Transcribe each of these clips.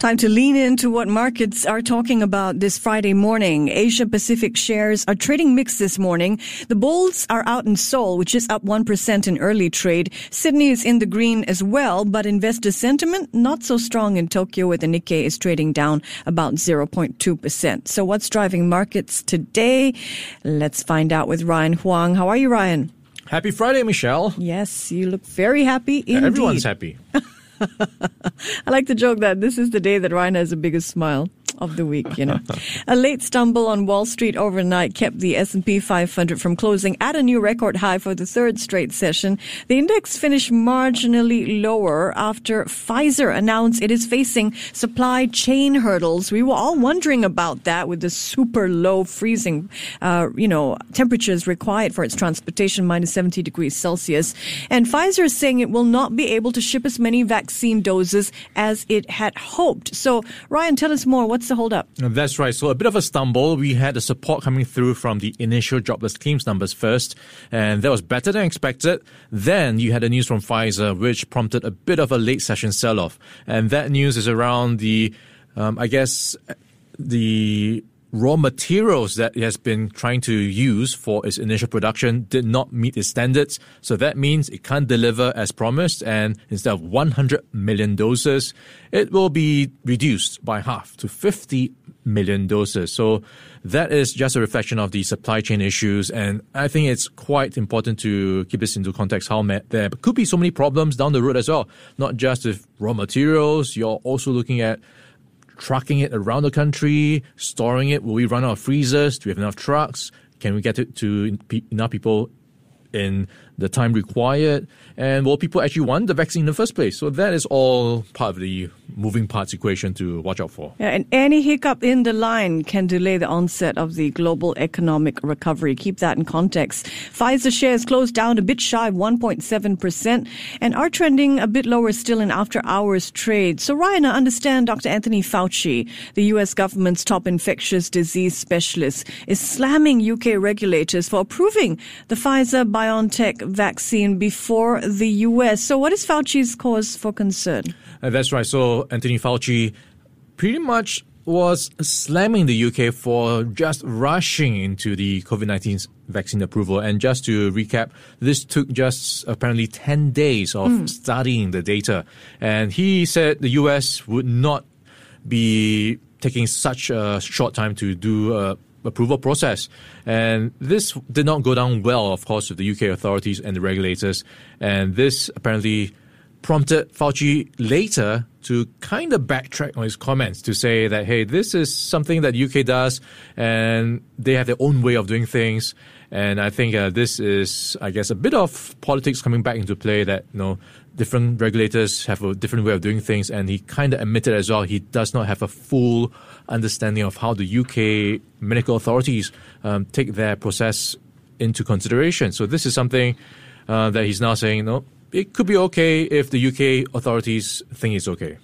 Time to lean into what markets are talking about this Friday morning. Asia Pacific shares are trading mixed this morning. The bulls are out in Seoul, which is up 1% in early trade. Sydney is in the green as well, but investor sentiment not so strong in Tokyo where the Nikkei is trading down about 0.2%. So what's driving markets today? Let's find out with Ryan Huang. How are you, Ryan? Happy Friday, Michelle. Yes, you look very happy indeed. Everyone's happy. I like to joke that this is the day that Ryan has the biggest smile of the week, you know. a late stumble on Wall Street overnight kept the S&P 500 from closing at a new record high for the third straight session. The index finished marginally lower after Pfizer announced it is facing supply chain hurdles. We were all wondering about that with the super low freezing, uh, you know, temperatures required for its transportation, minus 70 degrees Celsius. And Pfizer is saying it will not be able to ship as many vaccine doses as it had hoped. So, Ryan, tell us more. What's the holdup? That's right. So a bit of a stumble. We had the support coming through from the initial jobless claims numbers first, and that was better than expected. Then you had the news from Pfizer, which prompted a bit of a late session sell-off, and that news is around the, um, I guess, the raw materials that it has been trying to use for its initial production did not meet its standards. So that means it can't deliver as promised. And instead of 100 million doses, it will be reduced by half to 50 million doses. So that is just a reflection of the supply chain issues. And I think it's quite important to keep this into context how there could be so many problems down the road as well. Not just with raw materials, you're also looking at trucking it around the country, storing it? Will we run out of freezers? Do we have enough trucks? Can we get it to enough people in the time required? And will people actually want the vaccine in the first place? So that is all part of the moving parts equation to watch out for. Yeah, and any hiccup in the line can delay the onset of the global economic recovery. Keep that in context. Pfizer shares closed down a bit shy of 1.7% and are trending a bit lower still in after hours trade. So Ryan, I understand Dr. Anthony Fauci, the US government's top infectious disease specialist, is slamming UK regulators for approving the Pfizer BioNTech vaccine before the US. So what is Fauci's cause for concern? Uh, that's right. So Anthony Fauci pretty much was slamming the UK for just rushing into the COVID 19 vaccine approval. And just to recap, this took just apparently 10 days of mm. studying the data. And he said the US would not be taking such a short time to do a approval process. And this did not go down well, of course, with the UK authorities and the regulators. And this apparently prompted Fauci later to kind of backtrack on his comments to say that, hey, this is something that UK does and they have their own way of doing things. And I think uh, this is, I guess, a bit of politics coming back into play that, you know, different regulators have a different way of doing things. And he kind of admitted as well he does not have a full understanding of how the UK medical authorities um, take their process into consideration. So this is something uh, that he's now saying, no, it could be okay if the UK authorities think it's okay.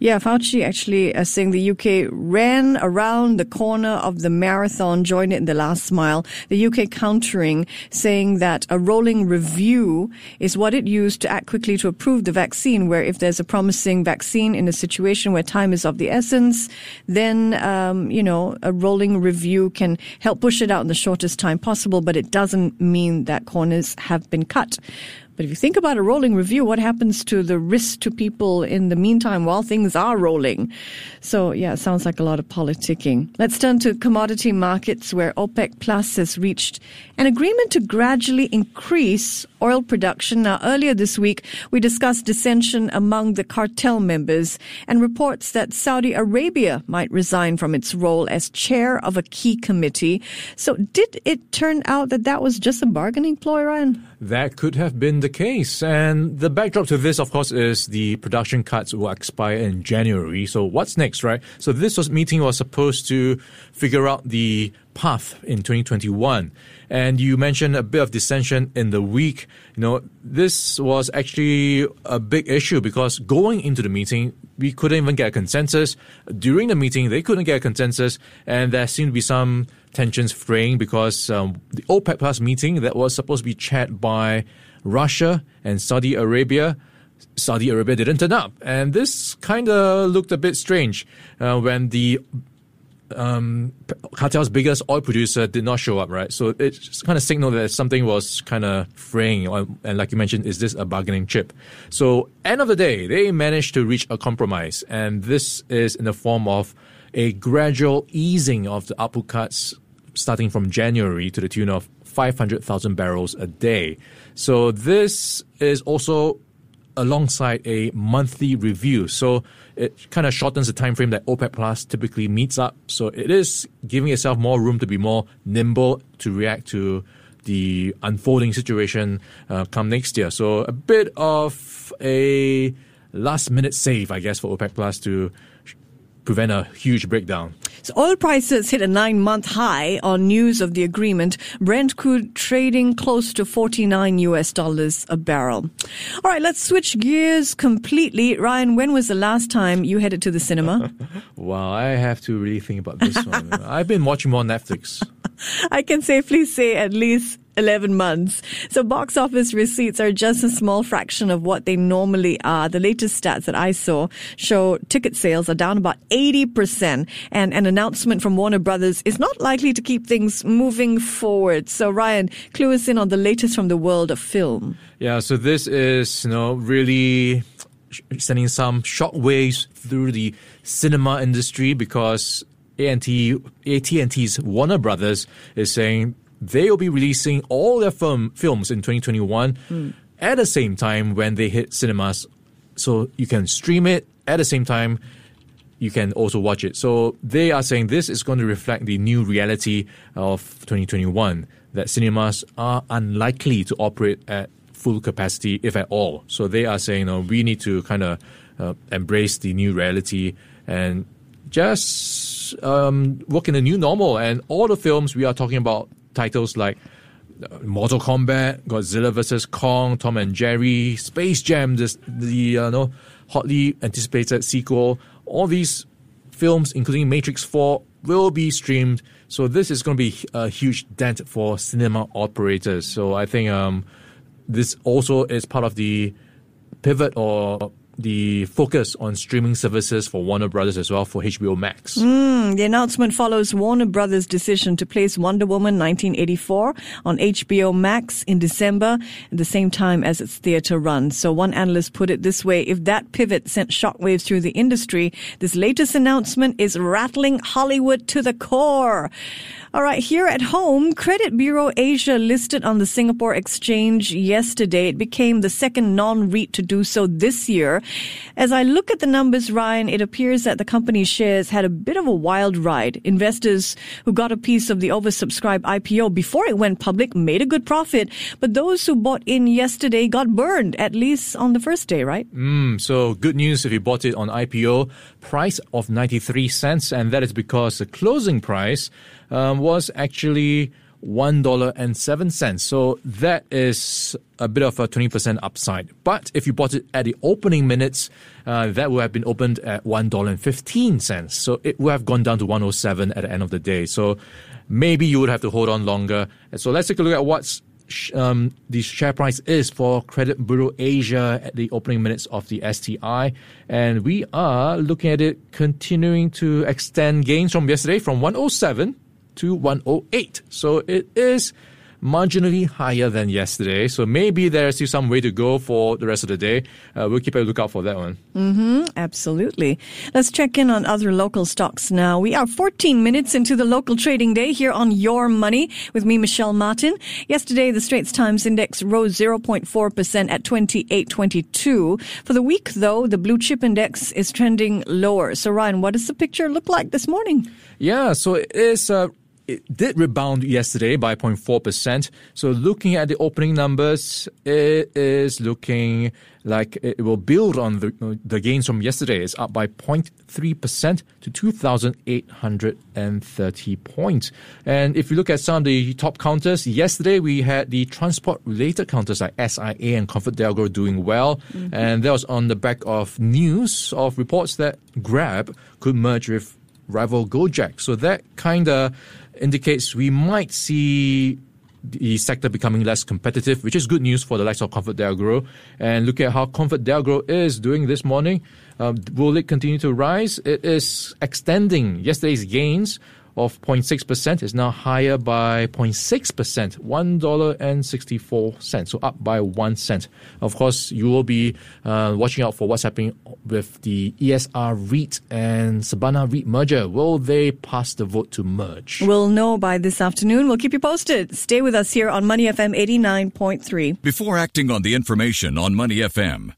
Yeah, Fauci actually uh, saying the UK ran around the corner of the marathon, joined it in the last mile. The UK countering, saying that a rolling review is what it used to act quickly to approve the vaccine, where if there's a promising vaccine in a situation where time is of the essence, then, um, you know, a rolling review can help push it out in the shortest time possible, but it doesn't mean that corners have been cut. But if you think about a rolling review, what happens to the risk to people in the meantime while things are rolling? So yeah, it sounds like a lot of politicking. Let's turn to commodity markets where OPEC Plus has reached an agreement to gradually increase oil production. Now, earlier this week, we discussed dissension among the cartel members and reports that Saudi Arabia might resign from its role as chair of a key committee. So did it turn out that that was just a bargaining ploy, Ryan? That could have been the case. And the backdrop to this, of course, is the production cuts will expire in January. So what's next, right? So this was, meeting was supposed to figure out the path in 2021. And you mentioned a bit of dissension in the week. You know, this was actually a big issue because going into the meeting, we couldn't even get a consensus. During the meeting, they couldn't get a consensus, and there seemed to be some tensions fraying because um, the OPEC Plus meeting that was supposed to be chaired by Russia and Saudi Arabia. Saudi Arabia didn't turn up, and this kind of looked a bit strange uh, when the um, cartel's biggest oil producer did not show up, right? So it kind of signaled that something was kind of fraying. And like you mentioned, is this a bargaining chip? So end of the day, they managed to reach a compromise, and this is in the form of a gradual easing of the output cuts starting from January to the tune of 500,000 barrels a day. So this is also alongside a monthly review. So it kind of shortens the time frame that OPEC Plus typically meets up. So it is giving itself more room to be more nimble to react to the unfolding situation uh, come next year. So a bit of a last minute save, I guess, for OPEC Plus to prevent a huge breakdown. So oil prices hit a nine month high on news of the agreement. Brent crude trading close to 49 US dollars a barrel. All right, let's switch gears completely. Ryan, when was the last time you headed to the cinema? wow, I have to really think about this one. I've been watching more Netflix. I can safely say at least 11 months. So box office receipts are just a small fraction of what they normally are. The latest stats that I saw show ticket sales are down about 80% and an announcement from Warner Brothers is not likely to keep things moving forward. So Ryan, clue us in on the latest from the world of film. Yeah, so this is, you know, really sending some shockwaves through the cinema industry because AT&T, AT&T's Warner Brothers is saying they will be releasing all their film, films in 2021 mm. at the same time when they hit cinemas. So you can stream it at the same time. You can also watch it. So they are saying this is going to reflect the new reality of 2021 that cinemas are unlikely to operate at full capacity, if at all. So they are saying, no, we need to kind of uh, embrace the new reality and just um, work in the new normal. And all the films we are talking about titles like uh, Mortal Kombat, Godzilla vs Kong, Tom and Jerry, Space Jam, the uh, no, hotly anticipated sequel. All these films, including Matrix 4, will be streamed. So this is going to be a huge dent for cinema operators. So I think um, this also is part of the pivot or the focus on streaming services for Warner Brothers as well for HBO Max. Mm, the announcement follows Warner Brothers' decision to place Wonder Woman 1984 on HBO Max in December at the same time as its theater run. So one analyst put it this way, if that pivot sent shockwaves through the industry, this latest announcement is rattling Hollywood to the core. All right, here at home, Credit Bureau Asia listed on the Singapore Exchange yesterday. It became the second non-REIT to do so this year. As I look at the numbers, Ryan, it appears that the company's shares had a bit of a wild ride. Investors who got a piece of the oversubscribed IPO before it went public made a good profit, but those who bought in yesterday got burned, at least on the first day, right? Mm, so good news if you bought it on IPO, price of 93 cents, and that is because the closing price um, was actually $1.07. So that is a bit of a 20% upside. But if you bought it at the opening minutes, uh, that would have been opened at $1.15. So it would have gone down to 107 at the end of the day. So maybe you would have to hold on longer. So let's take a look at what's um, the share price is for Credit Bureau Asia at the opening minutes of the STI. And we are looking at it continuing to extend gains from yesterday from 107 to 108. So it is marginally higher than yesterday. So maybe there's still some way to go for the rest of the day. Uh, we'll keep a lookout for that one. Mm-hmm, absolutely. Let's check in on other local stocks now. We are 14 minutes into the local trading day here on Your Money with me, Michelle Martin. Yesterday, the Straits Times Index rose 0.4% at 2822. For the week, though, the blue chip index is trending lower. So, Ryan, what does the picture look like this morning? Yeah, so it is uh, it did rebound yesterday by 0.4%. So looking at the opening numbers, it is looking like it will build on the, the gains from yesterday. It's up by 0.3% to 2,830 points. And if you look at some of the top counters, yesterday we had the transport related counters like SIA and ComfortDelGro doing well. Mm-hmm. And that was on the back of news of reports that Grab could merge with rival Gojek. So that kind of indicates we might see the sector becoming less competitive, which is good news for the likes of ComfortDelGro. And look at how ComfortDelGro is doing this morning. Um, will it continue to rise? It is extending yesterday's gains of 0.6% is now higher by 0.6%, $1.64, so up by 1 cent. Of course, you will be uh, watching out for what's happening with the ESR REIT and Sabana REIT merger. Will they pass the vote to merge? We'll know by this afternoon. We'll keep you posted. Stay with us here on Money FM 89.3. Before acting on the information on Money FM,